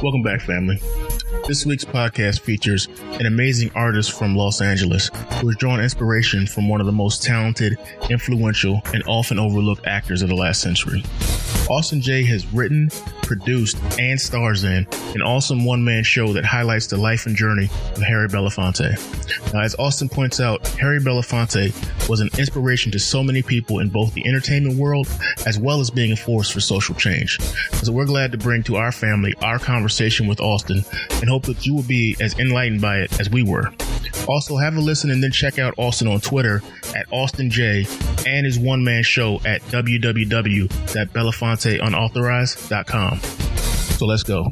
Welcome back, family. This week's podcast features an amazing artist from Los Angeles who has drawn inspiration from one of the most talented, influential, and often overlooked actors of the last century. Austen Jaye has written, produced, and stars in an awesome one man show that highlights the life and journey of Harry Belafonte. Now, as Austen points out, Harry Belafonte was an inspiration to so many people in both the entertainment world as well as being a force for social change. So, we're glad to bring to our family our conversation with Austen and hope that you will be as enlightened by it as we were. Also, have a listen and then check out Austen on Twitter at Austen Jaye and his one man show at www.belafonteunauthorized.com. So let's go.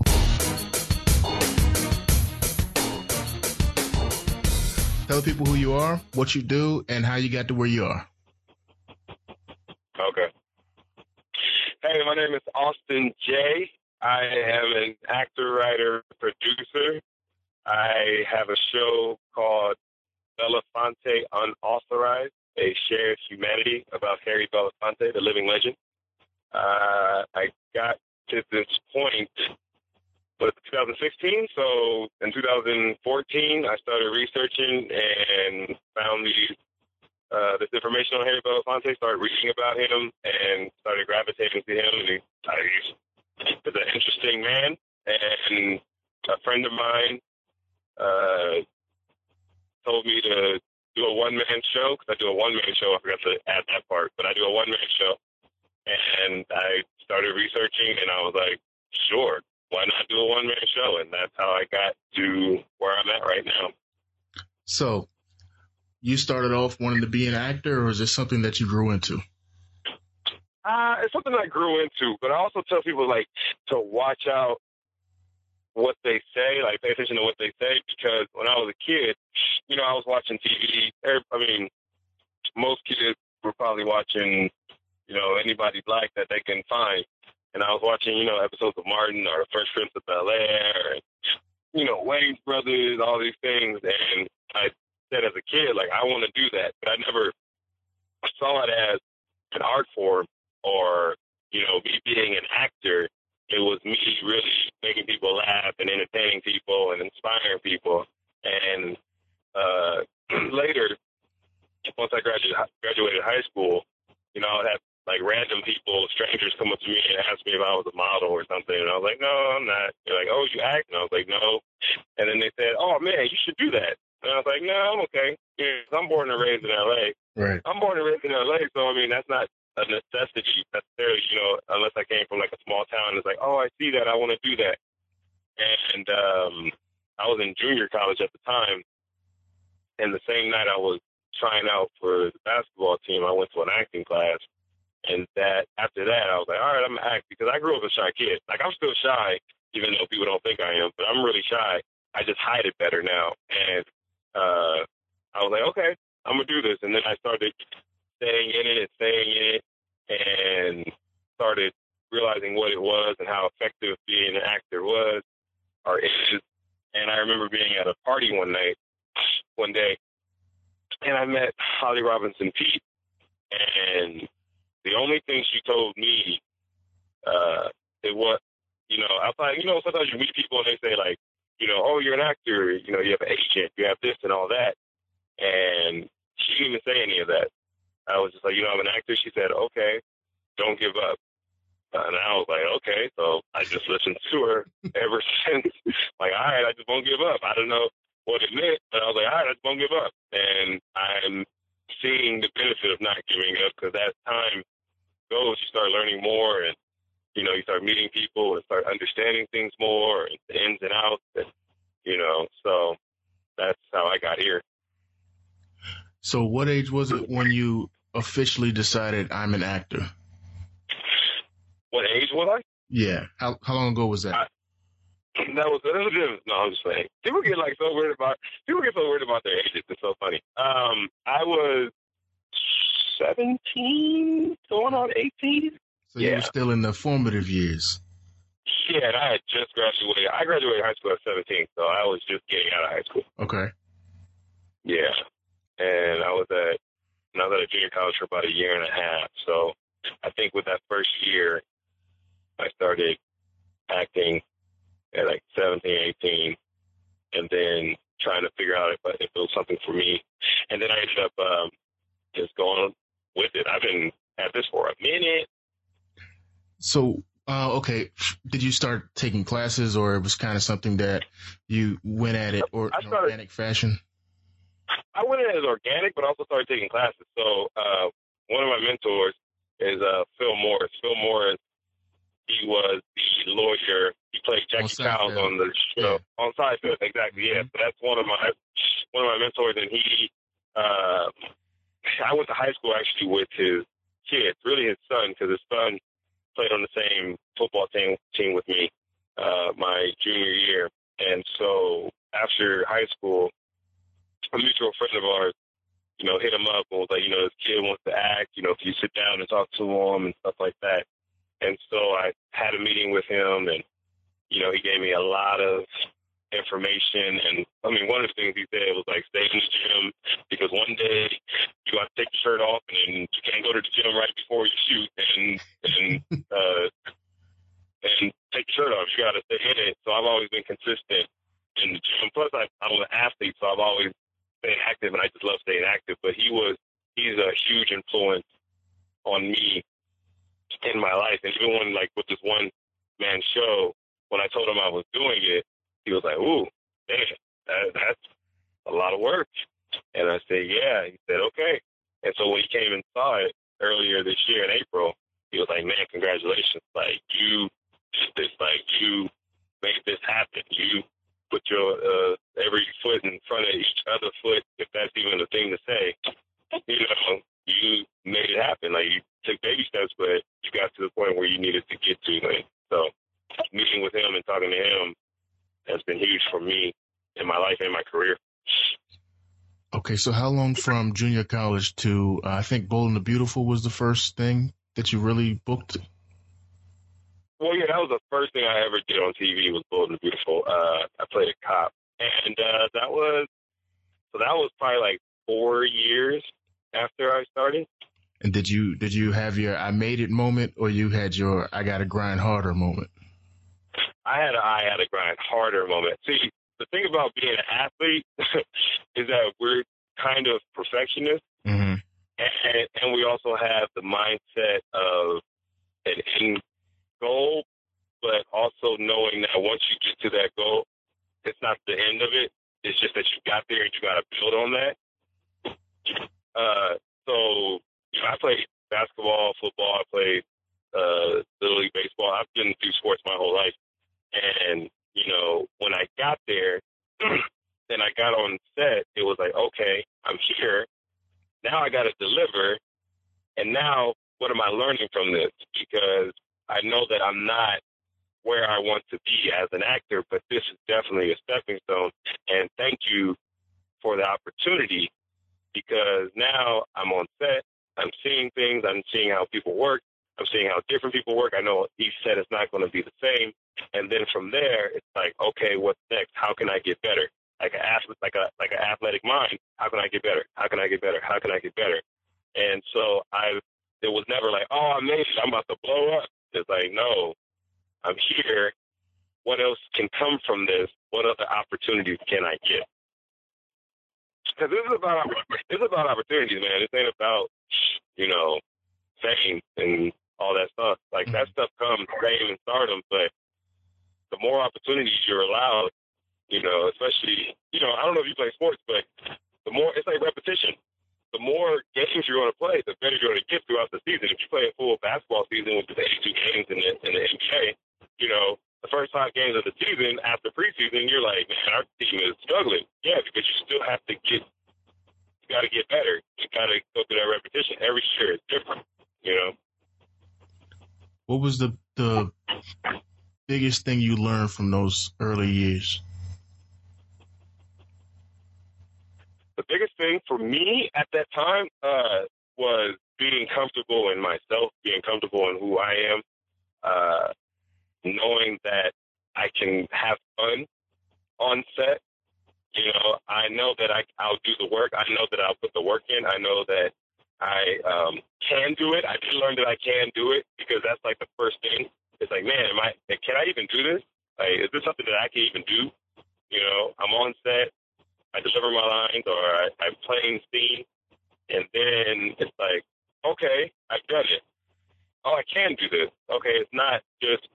Tell people who you are, what you do, and how you got to where you are. Okay. Hey, my name is Austen Jaye. I am an actor, writer, producer. I have a show called Belafonte Unauthorized, a shared humanity about Harry Belafonte, the living legend. Uh, I got to this point with 2016, so in 2014, I started researching and found these uh, this information on Harry Belafonte, started reading about him, and started gravitating to him. And he, uh, he's an interesting man, and a friend of mine uh, told me to do a one man show because I do a one man show. I forgot to add that part, but I do a one man show, and I started researching, and I was like, sure, why not do a one man show? And that's how I got to where I'm at right now. So, you started off wanting to be an actor, or is this something that you grew into? Uh, it's something I grew into, but I also tell people like to watch out what they say, like pay attention to what they say, because when I was a kid, you know, I was watching TV. I mean, most kids were probably watching, you know, anybody black that they can find, and I was watching, you know, episodes of Martin or The Fresh Prince of Bel Air, you know, Wayans Brothers, all these things, and I said as a kid, like I want to do that, but I never saw it as an art form or, you know, me being an actor, it was me really making people laugh and entertaining people and inspiring people. And uh, later, once I graduated, graduated high school, you know, I would have like random people, strangers come up to me and ask me if I was a model or something. And I was like, no, I'm not. They're like, oh, you act? And I was like, no. And then they said, oh, man, you should do that. And I was like, no, I'm okay. Yeah, I'm born and raised in LA. Right. I'm born and raised in LA, so I mean that's not a necessity necessarily, you know, unless I came from like a small town. It's like, oh, I see that, I want to do that. And um, I was in junior college at the time, and the same night I was trying out for the basketball team, I went to an acting class. And that after that, I was like, all right, I'm gonna act because I grew up a shy kid. Like I'm still shy, even though people don't think I am, but I'm really shy. I just hide it better now. And uh, I was like, okay, I'm gonna do this. And then I started staying in it and staying in it and started realizing what it was and how effective being an actor was or is. And I remember being at a party one night, one day, and I met Holly Robinson Peete. And the only thing she told me, uh, it was, you know, outside, you know, sometimes you meet people and they say, like, you know, oh, you're an actor, you know, you have an agent, you have this and all that. And she didn't even say any of that. I was just like, you know, I'm an actor. She said, okay, don't give up. And I was like, okay. So I just listened to her ever since. like, all right, I just won't give up. I don't know what it meant, but I was like, all right, I just won't give up. And I'm seeing the benefit of not giving up because as time goes, you start learning more and, you know, you start meeting people and start understanding things more and the ins and outs. And, you know, so that's how I got here. So, what age was it when you officially decided I'm an actor? What age was I? Yeah. How how long ago was that? I, that was, that was no, I'm just saying. People get like so worried about people get so worried about their ages. It's so funny. Um, I was seventeen, going on eighteen. So yeah. you were still in the formative years. Yeah, and I had just graduated. I graduated high school at seventeen, so I was just getting out of high school. Okay. Yeah, and I was at I at a junior college for about a year and a half. So I think with that first year, I started acting at like 17, 18, and then trying to figure out if, if it was something for me. And then I ended up um, just going with it. I've been at this for a minute. So, uh, okay, did you start taking classes, or it was kind of something that you went at it, or in started, organic fashion? I went it as organic, but also started taking classes. So, uh, one of my mentors is uh, Phil Morris. Phil Morris, he was the lawyer. He played Jackie Chiles on the show yeah. on Seinfeld. Exactly. Mm-hmm. Yeah. So that's one of my one of my mentors, and he. Uh, I went to high school actually with his kids, really his son, because his son played on the same football team team with me uh, my junior year. And so after high school, a mutual friend of ours, you know, hit him up and was like, you know, this kid wants to act, you know, if you sit down and talk to him and stuff like that. And so I had a meeting with him and, you know, he gave me a lot of information. And I mean, one of the things he said was like, stay in the gym because one day you got to take your shirt off and you can't go to the gym right before you shoot and, and, uh, and take your shirt off. You got to stay in it. So I've always been consistent in the gym. Plus, I, I'm an athlete, so I've always been active and I just love staying active. But he was, he's a huge influence on me in my life. And even when, like, with this one man show, when I told him I was doing it, he was like, "Ooh, damn, that, that's a lot of work." And I said, "Yeah." He said, "Okay." And so when he came and saw it earlier this year in April, he was like, "Man, congratulations! Like you did. Like you made this happen. You put your uh, every foot in front of each other foot, if that's even a thing to say. You know, you made it happen. Like you took baby steps, but you got to the point where you needed to get to. Like, so meeting with him and talking to him has been huge for me in my life and my career. Okay, so how long from junior college to uh, I think Bold and the Beautiful was the first thing that you really booked? Well, yeah, that was the first thing I ever did on TV was Bold and the Beautiful. Uh, I played a cop, and uh, that was so that was probably like four years after I started. And did you did you have your I made it moment, or you had your I got to grind harder moment? I had a I had a grind harder moment. See, the thing about being an athlete is that we're kind of perfectionists, mm-hmm. and, and we also have the mindset of an end goal, but also knowing that once you get to that goal, it's not the end of it. It's just that you got there and you got to build on that. Uh, so you know, I played basketball, football. I played uh, little league baseball. I've been through sports my whole life. And, you know, when I got there and I got on set, it was like, okay, I'm here. Now I got to deliver. And now what am I learning from this? Because I know that I'm not where I want to be as an actor, but this is definitely a stepping stone. And thank you for the opportunity because now I'm on set. I'm seeing things. I'm seeing how people work. I'm seeing how different people work. I know each set is not going to be the same. And then from there, it's like, okay, what's next? How can I get better? Like an athlete, like a like an athletic mind. How can I get better? How can I get better? How can I get better? And so I, it was never like, oh, I made it. I'm about to blow up. It's like, no, I'm here. What else can come from this? What other opportunities can I get? Because this is about this is about opportunities, man. This ain't about you know fame and all that stuff. Like mm-hmm. that stuff comes fame and stardom, but the more opportunities you're allowed, you know, especially, you know, I don't know if you play sports, but the more it's like repetition. The more games you're going to play, the better you're going to get throughout the season. If you play a full basketball season with the 82 games in the, in the NBA, you know, the first five games of the season after preseason, you're like, man, our team is struggling. Yeah, because you still have to get, you got to get better. You got to go through that repetition. Every year is different, you know. What was the the biggest thing you learned from those early years? The biggest thing for me at that time uh, was being comfortable in myself, being comfortable in who I am, uh, knowing that I can have fun on set. You know, I know that I, I'll do the work. I know that I'll put the work in. I know that I um, can do it. I did learn that I can do it because that's like the first thing it's like, man, am I? Can I even do this? Like, is this something that I can even do? You know, I'm on set, I deliver my lines, or I, I'm playing scene, and then it's like, okay, I've done it. Oh, I can do this. Okay, it's not just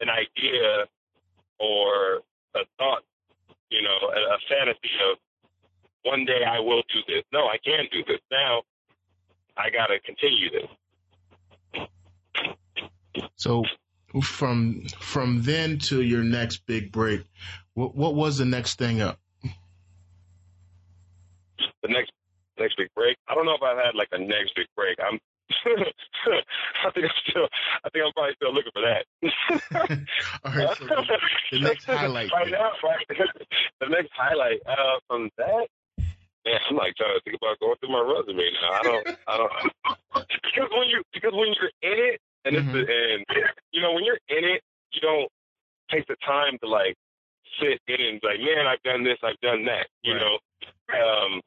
an idea or a thought, you know, a, a fantasy of one day I will do this. No, I can do this. Now I got to continue this. So from from then to your next big break, what what was the next thing up? The next next big break. I don't know if I've had like a next big break. I'm I think I'm still I think I'm probably still looking for that. All right, so the, next highlight. right now, right, the next highlight uh, from that Man, I'm like trying to think about going through my resume now. I don't, I don't, because when you, because when you're in it, and mm-hmm. it's the, and you know when you're in it, you don't take the time to like sit in and be like, man, I've done this, I've done that, you right. know, um,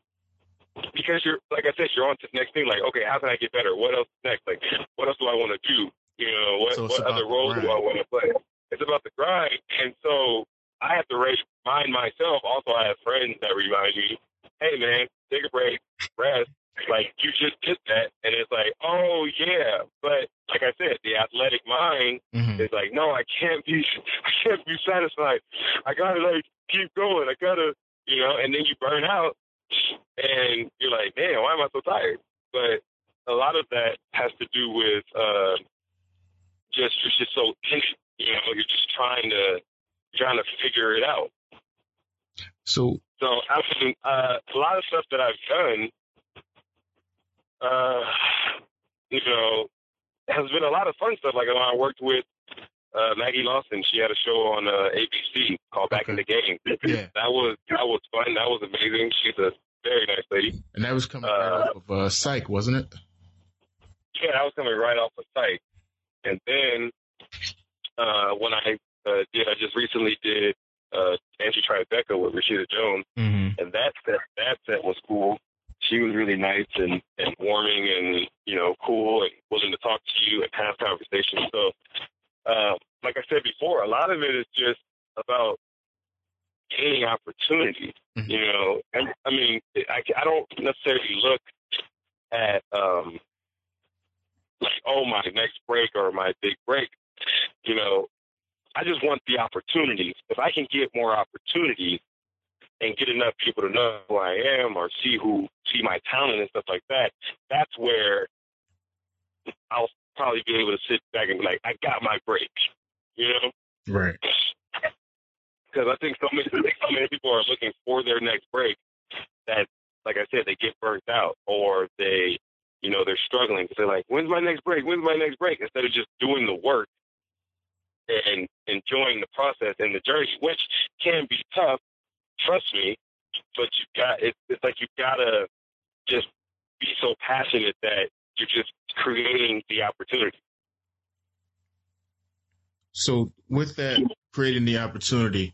because you're, like I said, you're on to the next thing. Like, okay, how can I get better? What else next? Like, what else do I want to do? You know, what, so what other roles do I want to play? It's about the grind, and so I have to remind myself. Also, I have friends that remind me hey man, take a break, rest. Like you just did that, and it's like, oh yeah. But like I said, the athletic mind mm-hmm. is like, no, I can't be, I can't be satisfied. I gotta like keep going. I gotta, you know. And then you burn out, and you're like, man, why am I so tired? But a lot of that has to do with uh, just you're just so you know, you're just trying to trying to figure it out. So so after uh, a lot of stuff that I've done, uh, you know, has been a lot of fun stuff. Like when I worked with uh, Maggie Lawson, she had a show on uh, ABC called Back okay. in the Game. Yeah. That was that was fun. That was amazing. She's a very nice lady. And that was coming right uh, off of uh, Psych, wasn't it? Yeah, that was coming right off of Psych. And then uh, when I uh, did, I just recently did uh, Angie Tribeca with Rashida Jones, mm-hmm. and that set that set was cool. She was really nice and and warming and you know cool and willing to talk to you and have conversations. So, uh, like I said before, a lot of it is just about gaining opportunities. Mm-hmm. You know, and I mean, I I don't necessarily look at um like oh my next break or my big break. You know, I just want the opportunities. If I can get more opportunities and get enough people to know who I am or see who see my talent and stuff like that, that's where I'll probably be able to sit back and be like, I got my break. You know? Right. Because I think so many, so many people are looking for their next break that, like I said, they get burnt out or they, you know, they're struggling. because They're like, when's my next break? When's my next break? Instead of just doing the work and enjoying the process and the journey, which can be tough. Trust me, but you got it, it's like you gotta just be so passionate that you're just creating the opportunity. So, with that, creating the opportunity,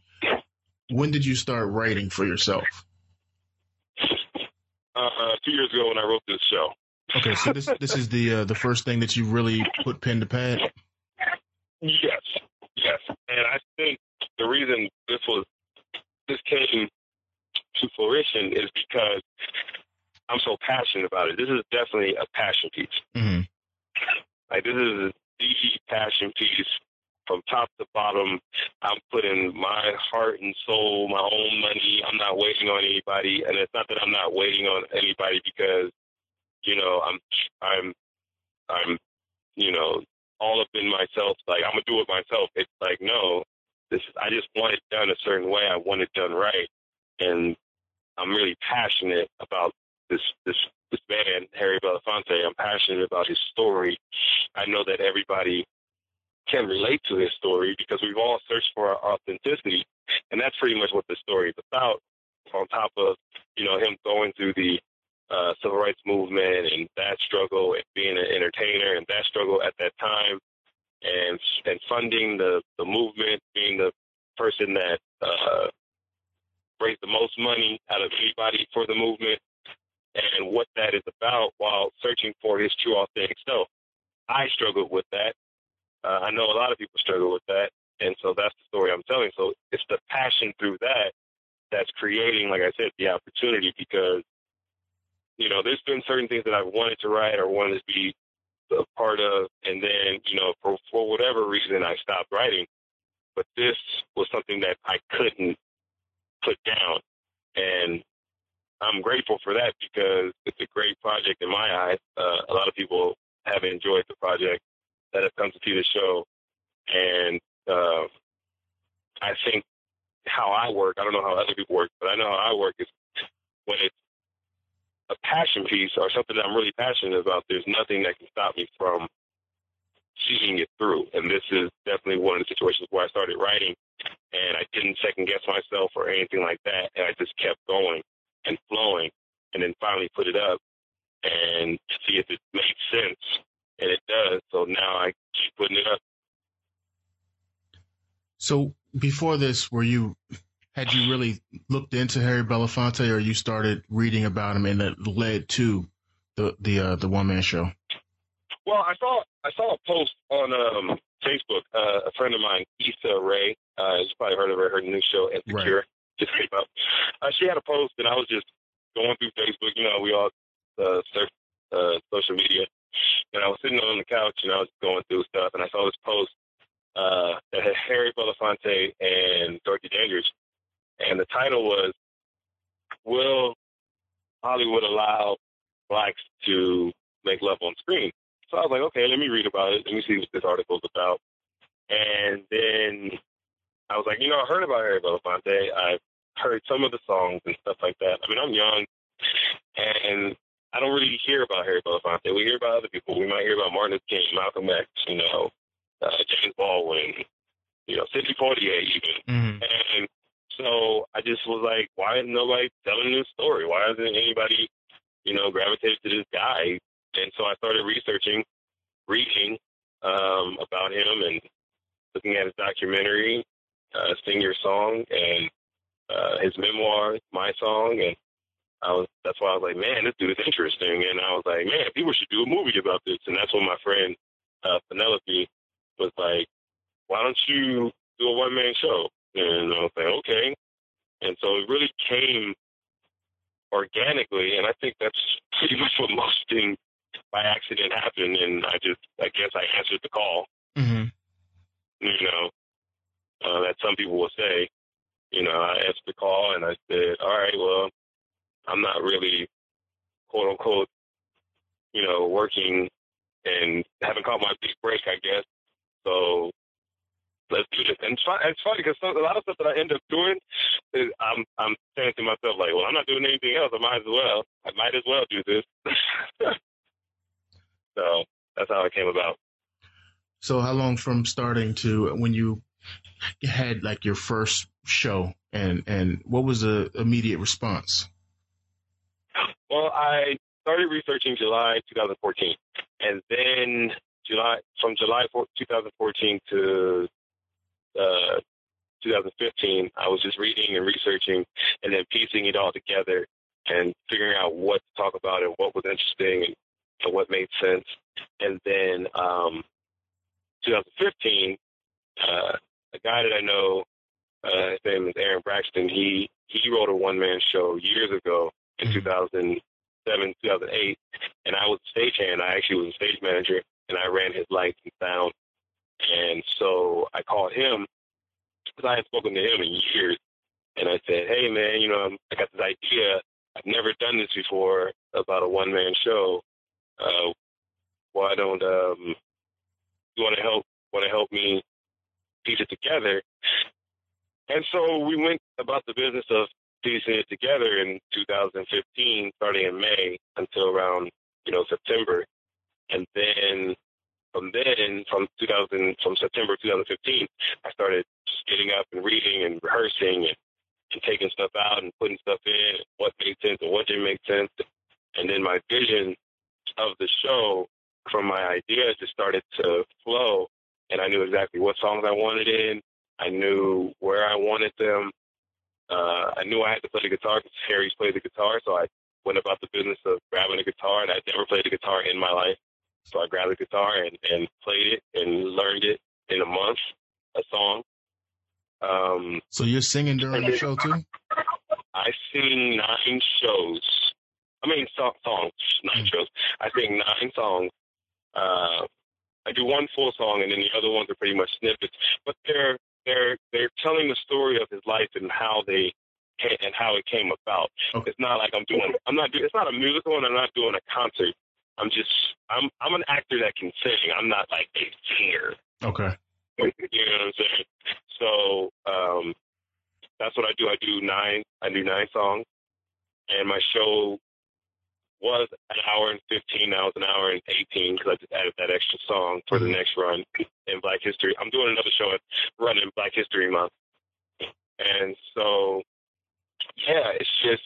when did you start writing for yourself? Uh, two years ago when I wrote this show. Okay, so this this is the uh, the first thing that you really put pen to pad. Yes, yes, and I think the reason this was this came to fruition is because I'm so passionate about it. This is definitely a passion piece. Mm-hmm. Like this is the passion piece from top to bottom. I'm putting my heart and soul, my own money. I'm not waiting on anybody, and it's not that I'm not waiting on anybody because you know I'm I'm I'm you know all up in myself. Like I'm gonna do it myself. It's like no, this I just want it done a certain way. I want it done right, and I'm really passionate about this this this man Harry Belafonte. I'm passionate about his story. I know that everybody can relate to his story because we've all searched for our authenticity, and that's pretty much what the story is about. On top of you know him going through the uh, civil rights movement and that struggle and being an entertainer and that struggle at that time and and funding the the movement, being the person that uh, raised the most money out of anybody for the movement, and what that is about while searching for his true authentic self. I struggled with that. Uh, I know a lot of people struggle with that, And so that's the story I'm telling. So it's the passion through that that's creating, like I said, the opportunity because, you know, there's been certain things that I've wanted to write or wanted to be a part of. And then, you know, for, for whatever reason, I stopped writing. But this was something that I couldn't put down. And I'm grateful for that because it's a great project in my eyes. Uh, a lot of people have enjoyed the project that have come to see the show. And uh, I think how I work, I don't know how other people work, but I know how I work is when it's a passion piece or something that I'm really passionate about, there's nothing that can stop me from seeing it through. And this is definitely one of the situations where I started writing and I didn't second guess myself or anything like that. And I just kept going and flowing and then finally put it up and see if it made sense. And it does. So now I keep putting it up. So before this, were you had you really looked into Harry Belafonte, or you started reading about him and that led to the the uh, the one man show? Well, I saw I saw a post on um, Facebook. Uh, a friend of mine, Issa Rae, uh, you probably heard of her. Her new show, Insecure, right. Just came out. Uh, she had a post, and I was just going through Facebook. You know, we all uh, surf uh, social media, and I was sitting on the couch and I was going through stuff, and I saw this post uh, that had Harry Belafonte and Dorothy Dandridge, and the title was "Will Hollywood Allow Blacks to Make Love on Screen?" So I was like, okay, let me read about it. Let me see what this article is about. And then I was like, you know, I heard about Harry Belafonte. I've heard some of the songs and stuff like that. I mean, I'm young, and I don't really hear about Harry Belafonte. We hear about other people. We might hear about Martin Luther King, Malcolm X, you know, uh, James Baldwin, you know, Sidney Poitier even. Mm-hmm. And so I just was like, why isn't nobody telling this story? Why isn't anybody, you know, gravitated to this guy? And so I started researching, reading um, about him and looking at his documentary, uh, Sing Your Song, and uh, his memoir, My Song. And I was that's why I was like, man, this dude is interesting. And I was like, man, people should do a movie about this. And that's when my friend uh, Penelope was like, why don't you do a one man show? And I was like, okay. And so it really came organically, and I think that's pretty much what most things by accident happen, and I just I guess I answered the call. Mm-hmm. You know, uh, that some people will say. You know, I answered the call and I said, "All right, well, I'm not really quote unquote, you know, working and haven't caught my big break, I guess. So let's do this. And it's, fun, it's funny because a lot of stuff that I end up doing is I'm I'm saying to myself like, well, I'm not doing anything else. I might as well. I might as well do this. So that's how it came about. So how long from starting to when you had like your first show and and what was the immediate response? Well, I started researching July 2014, and then July from July 2014 to uh, 2015, I was just reading and researching, and then piecing it all together and figuring out what to talk about and what was interesting and and what made sense. And then um, 2015, uh, a guy that I know, uh, his name is Aaron Braxton. He he wrote a one man show years ago in mm-hmm. 2007, 2008, and I was a stagehand. I actually was a stage manager, and I ran his lights and sound. And so I called him because I had spoken to him in years, and I said, "Hey, man, you know, I got this idea. I've never done this before about a one man show uh, why don't um, you want to help want to help me piece it together? And so we went about the business of piecing it together in 2015, starting in May until around you know September, and then from then from 2000 from September 2015, I started just getting up and reading and rehearsing and, and taking stuff out and putting stuff in, what made sense and what didn't make sense, and then my vision of the show from my ideas just started to flow and I knew exactly what songs I wanted in. I knew where I wanted them. Uh, I knew I had to play the guitar because Harry's played the guitar, so I went about the business of grabbing a guitar, and I'd never played the guitar in my life. So I grabbed a guitar and, and played it and learned it in a month, a song. Um, so you're singing during the show too? I sing nine shows. I mean, so- songs, 9 mm shows. I sing nine songs. Uh, I do one full song, and then the other ones are pretty much snippets. But they're they're they're telling the story of his life and how they and how it came about. Okay. It's not like I'm doing. I'm not. doing It's not a musical, and I'm not doing a concert. I'm just. I'm. I'm an actor that can sing. I'm not like a singer. Okay. You know what I'm saying? So um, that's what I do. I do nine. I do nine songs, and my show was an hour and 15. Now it's an hour and 18 because I just added that extra song for the mm-hmm. next run in Black History. I'm doing another show at running Black History Month, and so yeah, it's just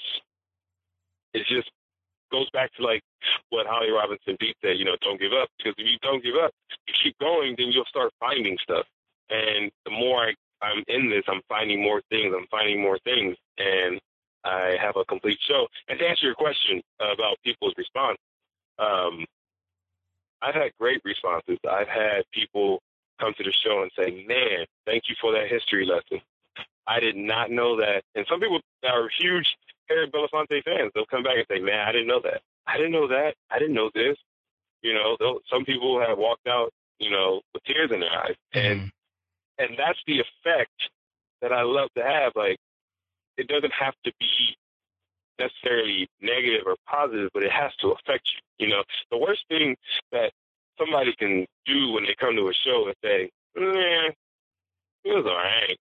it just goes back to like what Holly Robinson Peete said. You know, don't give up because if you don't give up, you keep going, then you'll start finding stuff. And the more I, I'm in this, I'm finding more things. I'm finding more things, show. And to answer your question about people's response, um, I've had great responses. I've had people come to the show and say, "Man, thank you for that history lesson." I did not know that. And some people are huge Harry Belafonte fans. They'll come back and say, "Man, I didn't know that. I didn't know that. I didn't know this." You know, some people have walked out, you know, with tears in their eyes, mm-hmm. and and that's the effect that I love to have. Like, it doesn't have to be necessarily negative or positive, but it has to affect you. You know, the worst thing that somebody can do when they come to a show is say, "Man, it was all right,"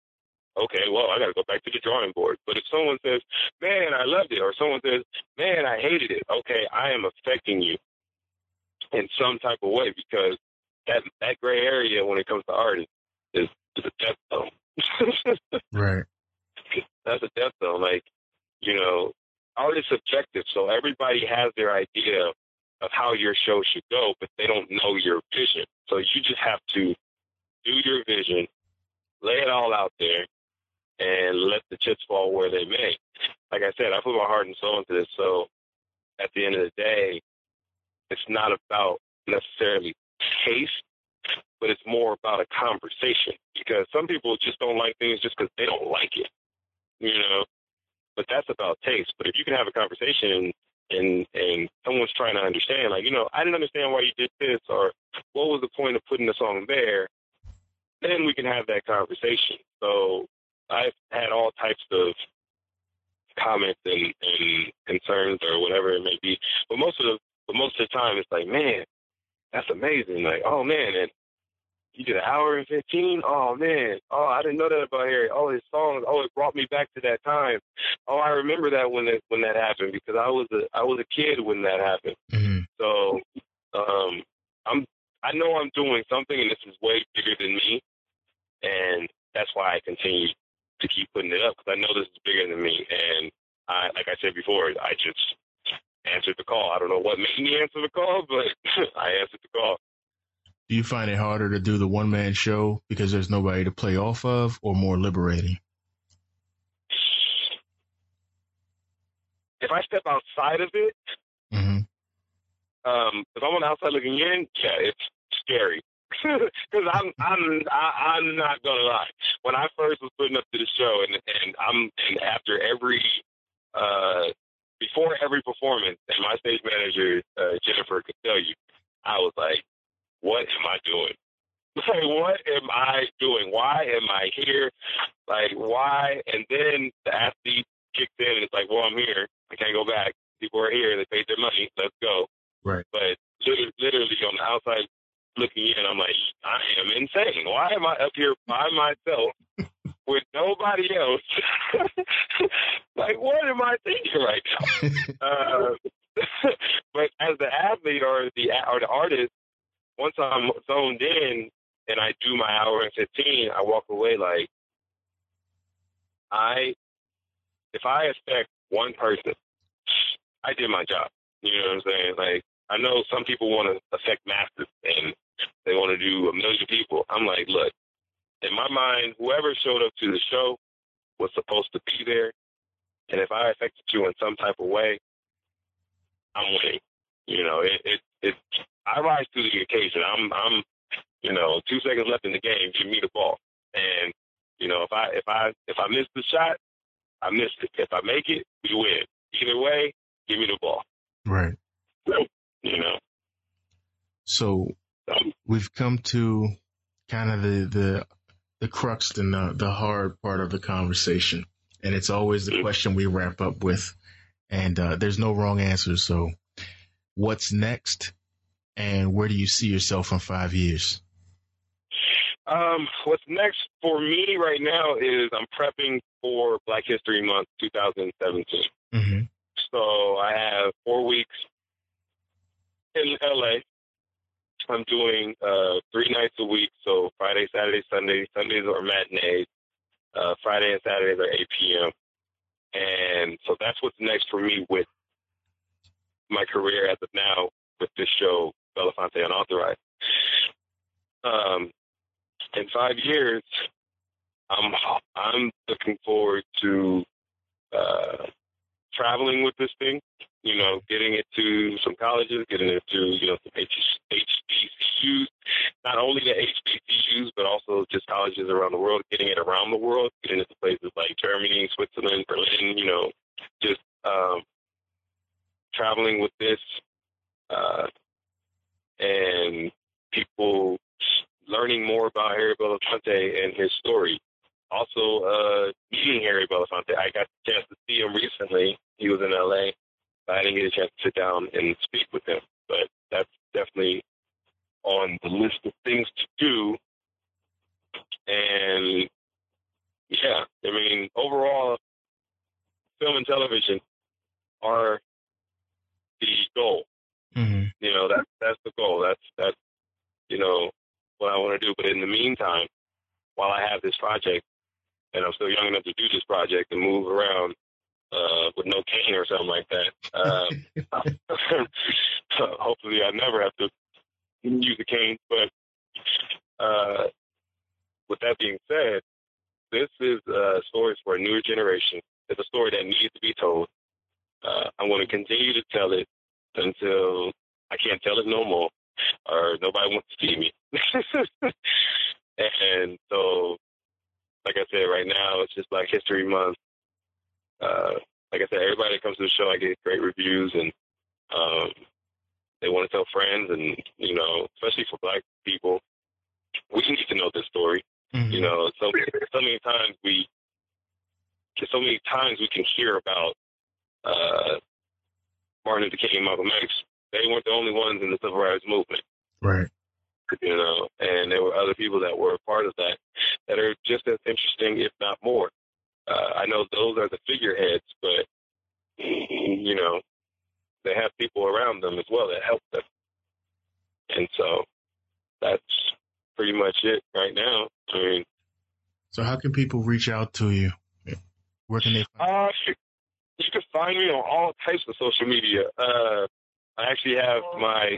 okay, well, I got to go back to the drawing board. But if someone says, man, I loved it, or someone says, man, I hated it, okay, I am affecting you in some type of way because that that gray area when it comes to art is, is, is a death zone. right. That's a death zone. Like, you know, art is subjective, so everybody has their idea of how your show should go, but they don't know your vision. So you just have to do your vision, lay it all out there, and let the chips fall where they may. Like I said, I put my heart and soul into this. So at the end of the day, it's not about necessarily taste, but it's more about a conversation because some people just don't like things just because they don't like it, you know. But that's about taste. But if you can have a conversation and and and someone's trying to understand, like you know, I didn't understand why you did this, or what was the point of putting the song there, then we can have that conversation. So I've had all types of comments and, and concerns or whatever it may be. But most of the but most of the time it's like, man, that's amazing. Like, oh man, and you did an hour and fifteen. Oh man, oh I didn't know that about Harry. Oh his songs. Oh it brought me back to that time. Oh I remember that when that, when that happened because I was a I was a kid when that happened. Mm-hmm. So um, I'm I know I'm doing something and this is way bigger than me, and that's why I continue to keep putting it up because I know this is bigger than me. And I, like I said before, I just answered the call. I don't know what made me answer the call, but I answered the call. Do you find it harder to do the one man show because there's nobody to play off of, or more liberating? If I step outside of it, mm-hmm. um, if I'm on the outside looking in, yeah, it's scary because I'm I'm I, I'm not gonna lie. When I first was putting up to the show, and and I'm and after every uh before every performance, and my stage manager uh, Jennifer could tell you, I was like, what am I doing? Like, what am I doing? Why am I here? Like, why? And then the athlete kicks in, and it's like, well, I'm here. I can't go back. People are here. They paid their money. Let's go. Right. But literally, literally on the outside looking in, I'm like, I am insane. Why am I up here by myself with nobody else? like, what am I thinking right now? uh, but as the athlete or the or the artist, once I'm zoned in and I do my hour and fifteen, I walk away like I. If I affect one person, I did my job. You know what I'm saying? Like I know some people want to affect masses and they want to do a million people. I'm like, look, in my mind, whoever showed up to the show was supposed to be there. And if I affected you in some type of way, I'm winning. You know, it, it, it I rise to the occasion. I'm, I'm, you know, two seconds left in the game, give me the ball. And, You know, if I if I if I miss the shot, I missed it. If I make it, we win. Either way, give me the ball. Right. You know. So Um, we've come to kind of the the the crux and the, the hard part of the conversation, and it's always the Mhm. question we wrap up with. And uh, there's no wrong answer. So, what's next, and where do you see yourself in five years? Um, what's next for me right now is I'm prepping for Black History Month 2017. Mm-hmm. So I have four weeks in LA. I'm doing uh, three nights a week. So Friday, Saturday, Sunday. Sundays are matinees. Uh, Friday and Saturdays are 8 p.m. And so that's what's next for me with my career as of now with this show, Belafonte Unauthorized. Um, in five years, I'm I'm looking forward to uh, traveling with this thing. You know, getting it to some colleges, getting it to you know some HBCUs, not only the HBCUs but also just colleges around the world. Getting it around the world, getting it to places like Germany, Switzerland, Berlin. You know, just um, traveling with this, uh, and people learning more about Harry Belafonte and his story. Also, uh, meeting Harry Belafonte. I got the chance to see him recently. He was in LA. I didn't get a chance to sit down and speak with him, but that's definitely on the list of things to do. And yeah, I mean, overall, film and television are the goal Mm-hmm. you know that that's the goal that's that's you know what i want to do but in the meantime while i have this project and i'm still young enough to do this project and move around uh with no cane or something like that uh, hopefully i never have to use a cane but uh with that being said this is a story for a newer generation it's a story that needs to be told uh, I'm going to continue to tell it until I can't tell it no more, or nobody wants to see me. and so, like I said, right now it's just Black History Month. Uh, like I said, everybody that comes to the show, I get great reviews, and um, they want to tell friends, and you know, especially for Black people, we need to know this story. Mm-hmm. You know, so so many times we, so many times we can hear about uh, Martin Luther King and Malcolm X. They weren't the only ones in the civil rights movement, Right. You know, and there were other people that were a part of that that are just as interesting, if not more. Uh, I know those are the figureheads, but you know, they have people around them as well that help them, and so that's pretty much it right now. I mean, So, how can people reach out to you? Where can they find? Uh, you, you can find me on all types of social media. Uh, I actually have my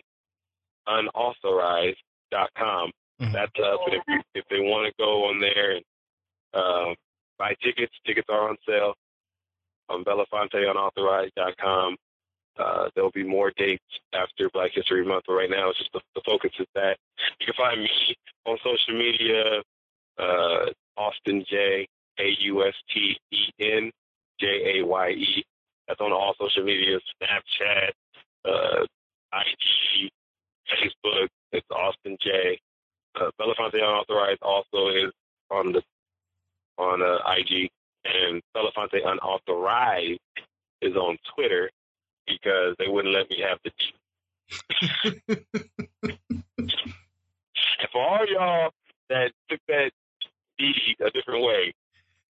BelaFonteUnauthorized.com. Mhm. That's us. And if, you- if they want to go on there and uh, buy tickets, tickets are on sale on BelaFonteUnauthorized.com. Uh, there'll be more dates after Black History Month, but right now it's just the, the focus is that. You can find me on social media, uh, Austen Jaye A U S T E N J A Y E. That's on all social media, Snapchat, uh, IG, Facebook. It's Austen Jaye. Uh, Belafonte Unauthorized also is on the on uh, IG, and Belafonte Unauthorized is on Twitter because they wouldn't let me have the D. and for all y'all that took that D a different way,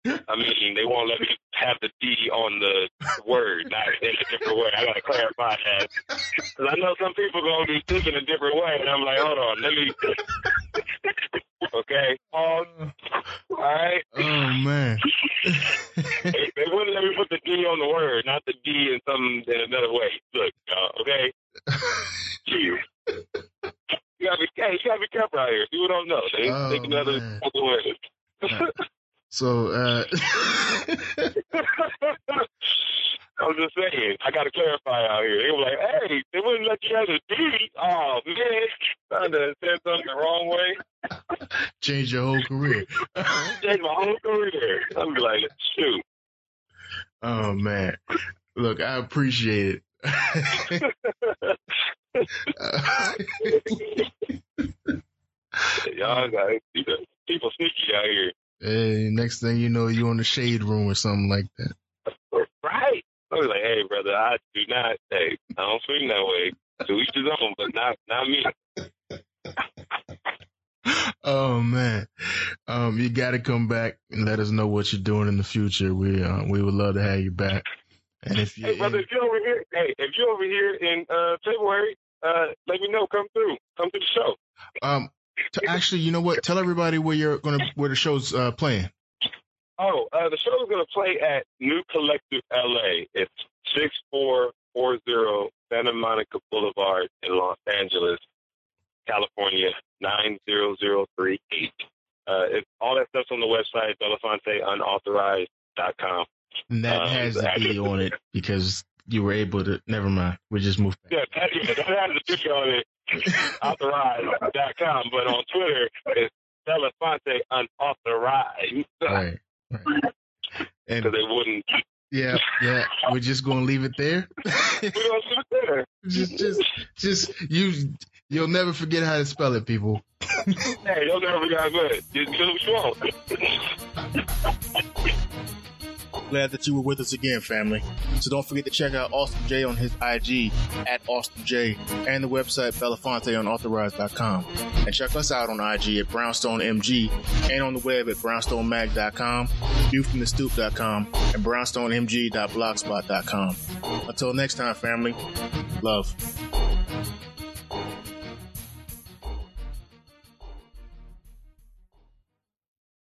I mean, they won't let me have the D on the word, not in a different way. I gotta clarify that because I know some people gonna be thinking a different way, and I'm like, hold on, let me. Okay, pause. All right. Oh man. They, they wouldn't let me put the D on the word, not the D in some in another way. Look, uh, okay. Jeez. You gotta be, hey, you gotta be careful out here. People don't know. They Oh, think another other so, uh, I was just saying, I got to clarify out here. They were like, hey, they wouldn't let you have a D. Oh, man. Trying to said something the wrong way. Change your whole career. Change my whole career. I'm like, shoot. Oh, man. Look, I appreciate it. Y'all got people sneaky out here. Hey, next thing you know, you're in the shade room or something like that. Right. I was like, hey, brother, I do not, hey, I don't swing that way. To each his own, but not, not me. oh man, um, you got to come back and let us know what you're doing in the future. We uh, we would love to have you back. And if you, hey brother, if you're over here, hey, if you're over here in uh, February, uh, let me know. Come through. Come to the show. Um, to actually, you know what? Tell everybody where you're gonna where the show's uh, playing. Oh, uh, the show's gonna play at New Collective LA. It's six four four zero Santa Monica Boulevard in Los Angeles, California nine zero zero three eight. Uh, it's all that stuff's on the website BelafonteUnauthorized.com. And that um, has to be on it because you were able to. Never mind. We just moved. Yeah, that, yeah, that has a picture on it. authorized.com, but on Twitter it's Belafonte unauthorized. Right. right. And they wouldn't. Yeah, yeah. We're just gonna leave it there. We're gonna leave it there. just, just, just you. You'll never forget how to spell it, people. hey, you'll never forget how to spell it. Just do what you want. Glad that you were with us again, family. So don't forget to check out Austen Jaye on his IG at Austen Jaye and the website BelafonteUnauthorized.com. And check us out on IG at Brownstone MG and on the web at BrownstoneMag.com, ViewFromTheStoop.com, and BrownstoneMG.blogspot.com. Until next time, family, love.